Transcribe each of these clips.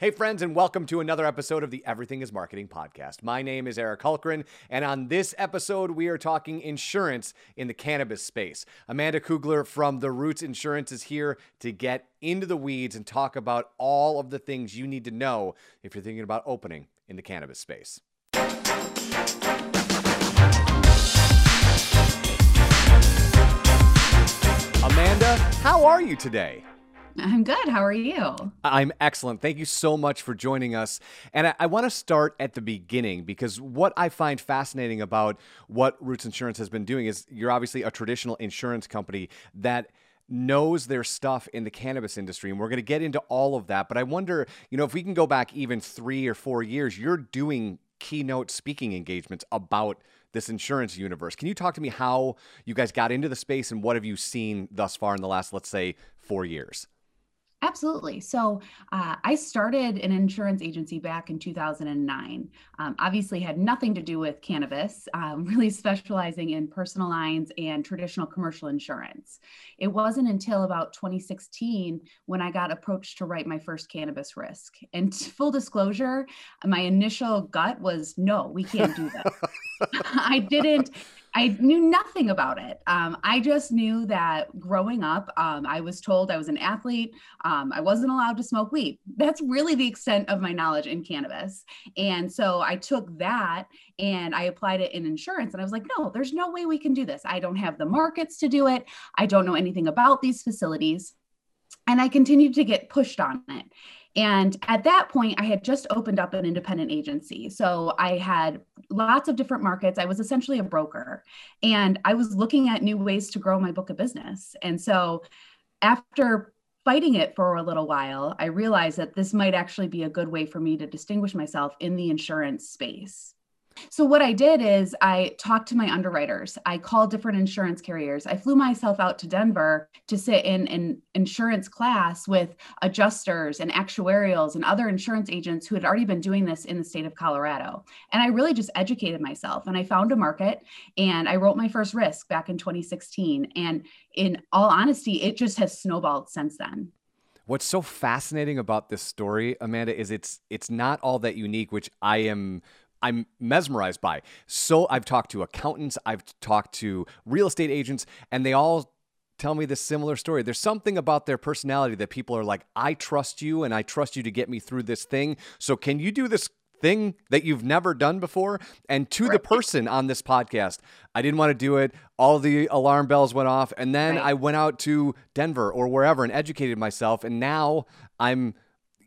Hey, friends, and welcome to another episode of the Everything is Marketing podcast. My name is Eric Hulkran, and on this episode, we are talking insurance in the cannabis space. Amanda Kugler from The Roots Insurance is here to get into the weeds and talk about all of the things you need to know if you're thinking about opening in the cannabis space. Amanda, how are you today? I'm good. How are you? I'm excellent. Thank you so much for joining us. And I, I want to start at the beginning because what I find fascinating about what Roots Insurance has been doing is you're obviously a traditional insurance company that knows their stuff in the cannabis industry. And we're going to get into all of that. But I wonder, you know, if we can go back even three or four years, you're doing keynote speaking engagements about this insurance universe. Can you talk to me how you guys got into the space and what have you seen thus far in the last, let's say, four years? Absolutely. So uh, I started an insurance agency back in 2009. Um, obviously, had nothing to do with cannabis, um, really specializing in personal lines and traditional commercial insurance. It wasn't until about 2016 when I got approached to write my first cannabis risk. And full disclosure, my initial gut was no, we can't do that. I didn't I knew nothing about it. Um, I just knew that growing up, um, I was told I was an athlete. Um, I wasn't allowed to smoke weed. That's really the extent of my knowledge in cannabis. And so I took that and I applied it in insurance. And I was like, no, there's no way we can do this. I don't have the markets to do it. I don't know anything about these facilities. And I continued to get pushed on it. And at that point, I had just opened up an independent agency. So I had lots of different markets. I was essentially a broker and I was looking at new ways to grow my book of business. And so after fighting it for a little while, I realized that this might actually be a good way for me to distinguish myself in the insurance space. So, what I did is I talked to my underwriters. I called different insurance carriers. I flew myself out to Denver to sit in an insurance class with adjusters and actuarials and other insurance agents who had already been doing this in the state of Colorado. And I really just educated myself and I found a market and I wrote my first risk back in 2016. And in all honesty, it just has snowballed since then. What's so fascinating about this story, Amanda, is it's it's not all that unique, which I am I'm mesmerized by. So I've talked to accountants, I've talked to real estate agents, and they all tell me this similar story. There's something about their personality that people are like, I trust you and I trust you to get me through this thing. So can you do this thing that you've never done before? And to right. the person on this podcast, I didn't want to do it. All the alarm bells went off. And then right. I went out to Denver or wherever and educated myself. And now I'm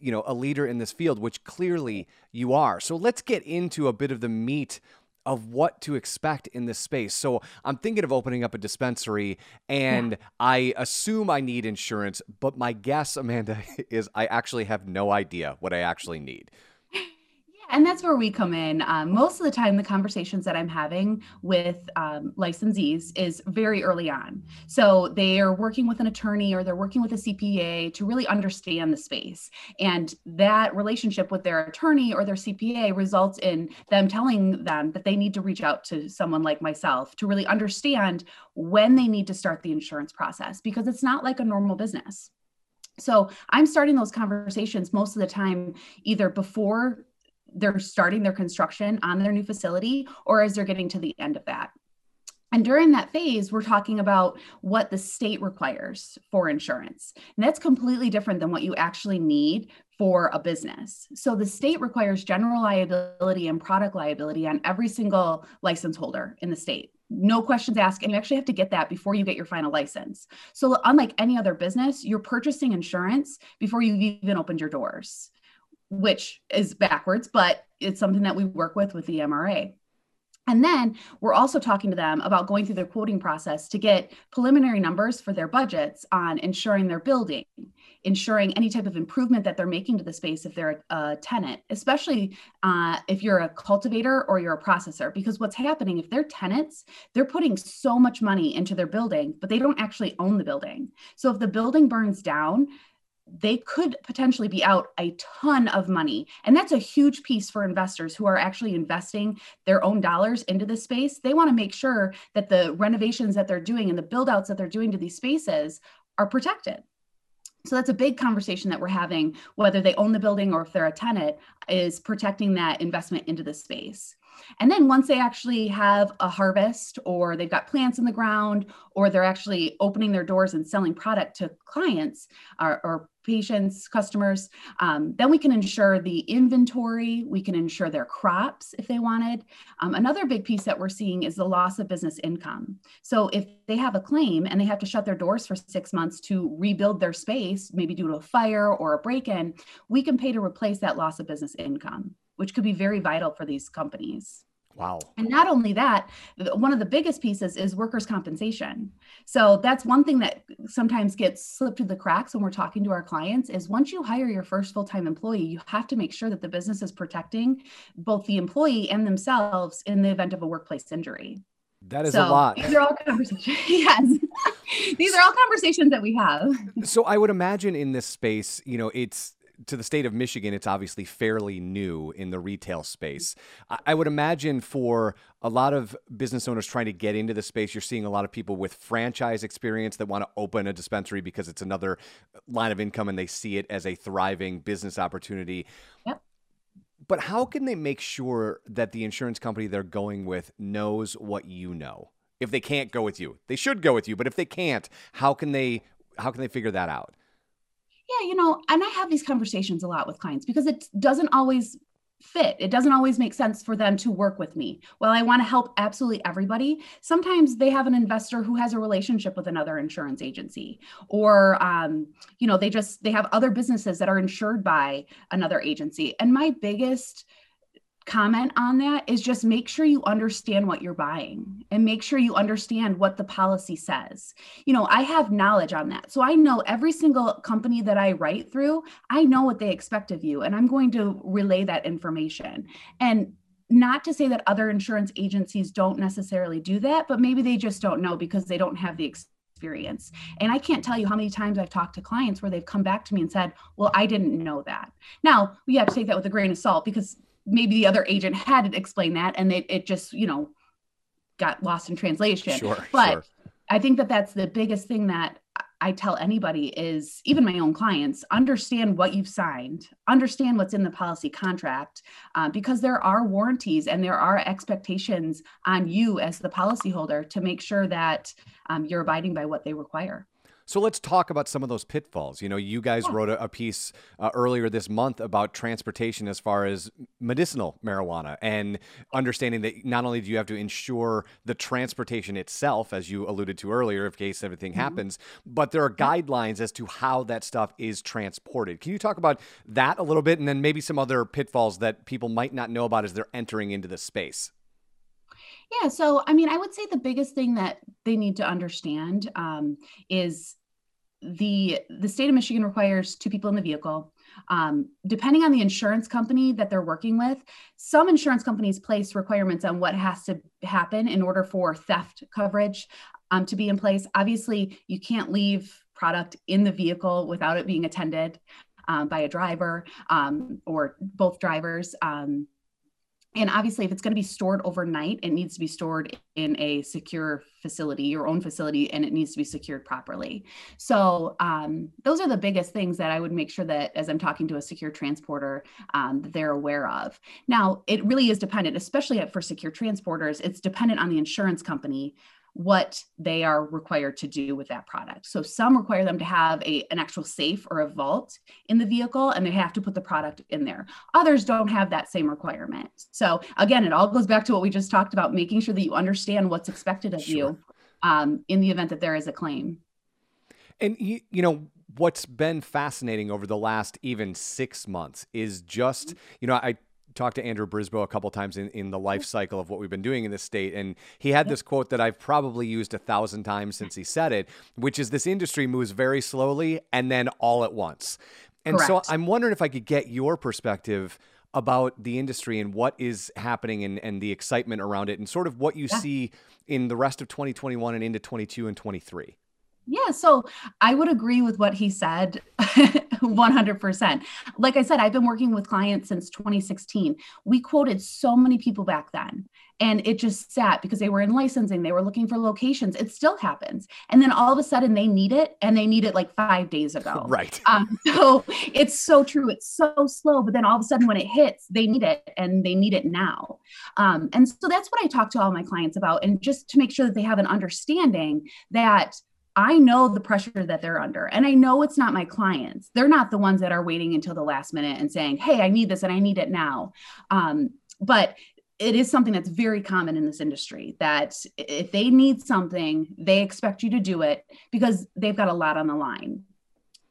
you know a leader in this field which clearly you are so let's get into a bit of the meat of what to expect in this space. So I'm thinking of opening up a dispensary and yeah. I assume I need insurance, but my guess, Amanda, is I actually have no idea what I actually need and that's where we come in. Um, most of the time, the conversations that I'm having with um, licensees is very early on. So they are working with an attorney or they're working with a CPA to really understand the space. And that relationship with their attorney or their CPA results in them telling them that they need to reach out to someone like myself to really understand when they need to start the insurance process because it's not like a normal business. So I'm starting those conversations most of the time either before they're starting their construction on their new facility or as they're getting to the end of that. And during that phase, we're talking about what the state requires for insurance. And that's completely different than what you actually need for a business. So the state requires general liability and product liability on every single license holder in the state. No questions asked. And you actually have to get that before you get your final license. So, unlike any other business, you're purchasing insurance before you've even opened your doors which is backwards, but it's something that we work with with the MRA. And then we're also talking to them about going through their quoting process to get preliminary numbers for their budgets on insuring their building, insuring any type of improvement that they're making to the space if they're a, tenant, especially uh, if you're a cultivator or you're a processor. Because what's happening if they're tenants, they're putting so much money into their building, but they don't actually own the building. So if the building burns down, they could potentially be out a ton of money. And that's a huge piece for investors who are actually investing their own dollars into the space. They want to make sure that the renovations that they're doing and the build outs that they're doing to these spaces are protected. So that's a big conversation that we're having, whether they own the building or if they're a tenant, is protecting that investment into the space. And then once they actually have a harvest or they've got plants in the ground or they're actually opening their doors and selling product to clients or, or patients, customers, um, then we can insure the inventory, we can insure their crops if they wanted. Um, another big piece that we're seeing is the loss of business income. So if they have a claim and they have to shut their doors for six months to rebuild their space, maybe due to a fire or a break in, we can pay to replace that loss of business income which could be very vital for these companies. Wow. And not only that, one of the biggest pieces is workers' compensation. So that's one thing that sometimes gets slipped through the cracks when we're talking to our clients is once you hire your first full-time employee, you have to make sure that the business is protecting both the employee and themselves in the event of a workplace injury. That is so a lot. These are all conversations. yes. these are all conversations that we have. So I would imagine in this space, you know, it's to the state of Michigan, it's obviously fairly new in the retail space. I would imagine for a lot of business owners trying to get into the space, you're seeing a lot of people with franchise experience that want to open a dispensary because it's another uh, line of income and they see it as a thriving business opportunity. Yep. But how can they make sure that the insurance company they're going with knows what you know? If they can't go with you, they should go with you. But if they can't, how can they how can they figure that out? Yeah, you know, and I have these conversations a lot with clients because it doesn't always fit. It doesn't always make sense for them to work with me. While I want to help absolutely everybody, sometimes they have an investor who has a relationship with another insurance agency, or um, you know, they just they have other businesses that are insured by another agency. And my biggest comment on that is just make sure you understand what you're buying and make sure you understand what the policy says. You know, I have knowledge on that. So I know every single company that I write through, I know what they expect of you and I'm going to relay that information. And not to say that other insurance agencies don't necessarily do that, but maybe they just don't know because they don't have the experience. And I can't tell you how many times I've talked to clients where they've come back to me and said, Well, I didn't know that. Now, we have to take that with a grain of salt because maybe the other agent had explained that and it, it just you know got lost in translation sure, but sure. i think that that's the biggest thing that i tell anybody is even my own clients understand what you've signed understand what's in the policy contract uh, because there are warranties and there are expectations on you as the policyholder to make sure that um, you're abiding by what they require so let's talk about some of those pitfalls. You know, you guys wrote a, a piece uh, earlier this month about transportation as far as medicinal marijuana and understanding that not only do you have to insure the transportation itself, as you alluded to earlier, in case everything mm-hmm. happens, but there are guidelines as to how that stuff is transported. Can you talk about that a little bit and then maybe some other pitfalls that people might not know about as they're entering into the space? Yeah, so I mean, I would say the biggest thing that they need to understand um, is the the state of Michigan requires two people in the vehicle. Um, depending on the insurance company that they're working with, some insurance companies place requirements on what has to happen in order for theft coverage um, to be in place. Obviously, you can't leave product in the vehicle without it being attended um, by a driver um, or both drivers. Um, and obviously, if it's going to be stored overnight, it needs to be stored in a secure facility, your own facility, and it needs to be secured properly. So, um, those are the biggest things that I would make sure that as I'm talking to a secure transporter, um, they're aware of. Now, it really is dependent, especially for secure transporters, it's dependent on the insurance company what they are required to do with that product. So some require them to have a, an actual safe or a vault in the vehicle and they have to put the product in there. Others don't have that same requirement. So again, it all goes back to what we just talked about, making sure that you understand what's expected of sure. you um, in the event that there is a claim. And you, you know, what's been fascinating over the last even six months is just, you know, I talked to Andrew Brisbois a couple times in, in the life cycle of what we've been doing in this state. And he had this quote that I've probably used a thousand times since he said it, which is this industry moves very slowly and then all at once. And Correct. so I'm wondering if I could get your perspective about the industry and what is happening and, and the excitement around it and sort of what you yeah. see in the rest of 2021 and into 22 and 23. Yeah, so I would agree with what he said 100%. Like I said, I've been working with clients since 2016. We quoted so many people back then, and it just sat because they were in licensing, they were looking for locations. It still happens. And then all of a sudden they need it, and they need it like five days ago. Right. Um, so it's so true. It's so slow, but then all of a sudden when it hits, they need it and they need it now. Um, and so that's what I talk to all my clients about. And just to make sure that they have an understanding that I know the pressure that they're under. And I know it's not my clients. They're not the ones that are waiting until the last minute and saying, hey, I need this and I need it now. Um, but it is something that's very common in this industry that if they need something, they expect you to do it because they've got a lot on the line.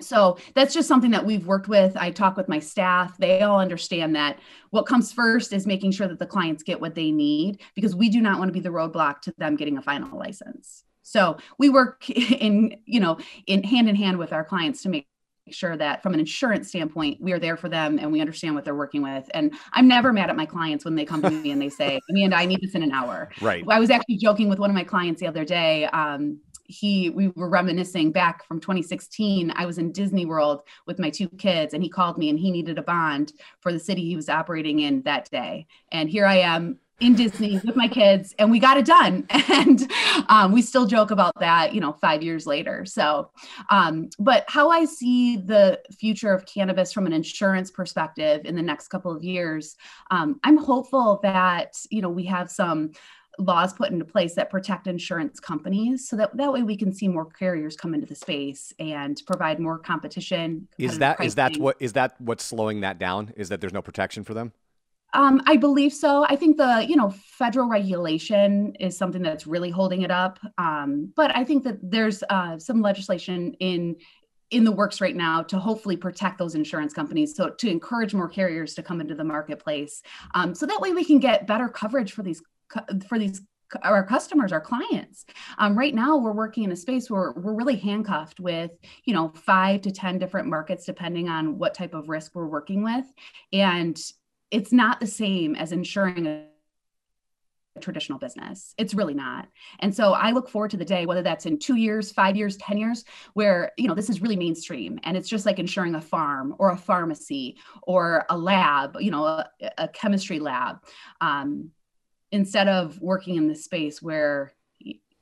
So that's just something that we've worked with. I talk with my staff. They all understand that what comes first is making sure that the clients get what they need because we do not want to be the roadblock to them getting a final license. So we work in, you know, in hand in hand with our clients to make sure that from an insurance standpoint, we are there for them and we understand what they're working with. And I'm never mad at my clients when they come to me and they say, Amanda, I need this in an hour. Right. I was actually joking with one of my clients the other day. Um, he we were reminiscing back from 2016 i was in disney world with my two kids and he called me and he needed a bond for the city he was operating in that day and here i am in Disney with my kids, and we got it done. And um, we still joke about that, you know, five years later. So, um, but how I see the future of cannabis from an insurance perspective in the next couple of years, um, I'm hopeful that you know we have some laws put into place that protect insurance companies so that that way we can see more carriers come into the space and provide more competition is that pricing. is that what is that what's slowing that down is that there's no protection for them um, I believe so. I think the you know federal regulation is something that's really holding it up. Um, but I think that there's uh, some legislation in in the works right now to hopefully protect those insurance companies, so to encourage more carriers to come into the marketplace, um, so that way we can get better coverage for these for these our customers our clients um, right now we're working in a space where we're really handcuffed with you know five to ten different markets depending on what type of risk we're working with and it's not the same as insuring a traditional business. It's really not. And so I look forward to the day, whether that's in two years, five years, 10 years, where, you know, this is really mainstream and it's just like insuring a farm or a pharmacy or a lab, you know, a, a chemistry lab, um, instead of working in the space where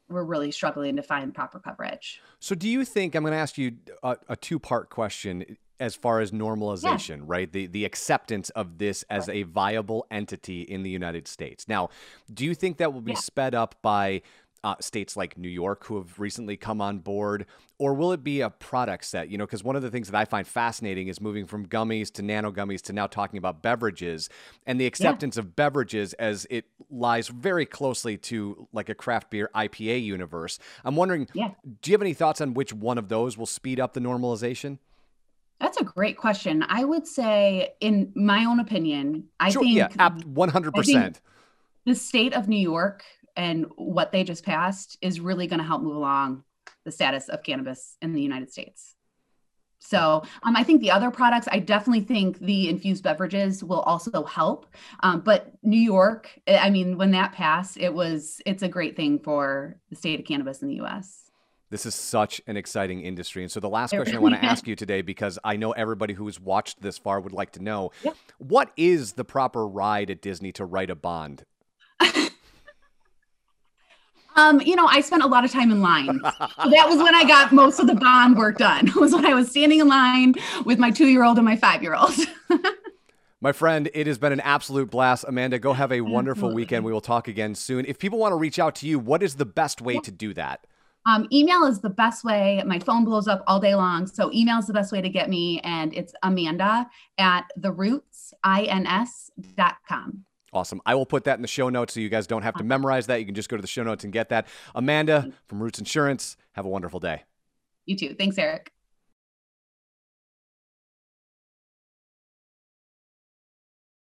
we're really struggling to find proper coverage. So do you think, I'm going to ask you a, a two part question as far as normalization, yeah. right? The the acceptance of this as a viable entity in the United States. Now, do you think that will be yeah. sped up by uh, states like New York who have recently come on board, or will it be a product set? You know, because one of the things that I find fascinating is moving from gummies to nano gummies to now talking about beverages and the acceptance yeah. of beverages as it lies very closely to like a craft beer IPA universe. I'm wondering, yeah. do you have any thoughts on which one of those will speed up the normalization? That's a great question. I would say, in my own opinion, I sure, think yeah, one hundred percent. The state of New York and what they just passed is really going to help move along the status of cannabis in the United States. So um, I think the other products, I definitely think the infused beverages will also help. Um, but New York, I mean, when that passed, it was it's a great thing for the state of cannabis in the U.S. This is such an exciting industry. And so, the last question I want to ask you today, because I know everybody who's watched this far would like to know yeah. what is the proper ride at Disney to write a bond? um, you know, I spent a lot of time in line. So that was when I got most of the bond work done. It was when I was standing in line with my two year old and my five year old. My friend, it has been an absolute blast. Amanda, go have a wonderful Absolutely. weekend. We will talk again soon. If people want to reach out to you, what is the best way to do that? Um, email is the best way. My phone blows up all day long. So email is the best way to get me. And it's Amanda at therootins.com. Awesome. I will put that in the show notes so you guys don't have to memorize that. You can just go to the show notes and get that. Amanda from Roots Insurance, have a wonderful day. You too. Thanks, Eric.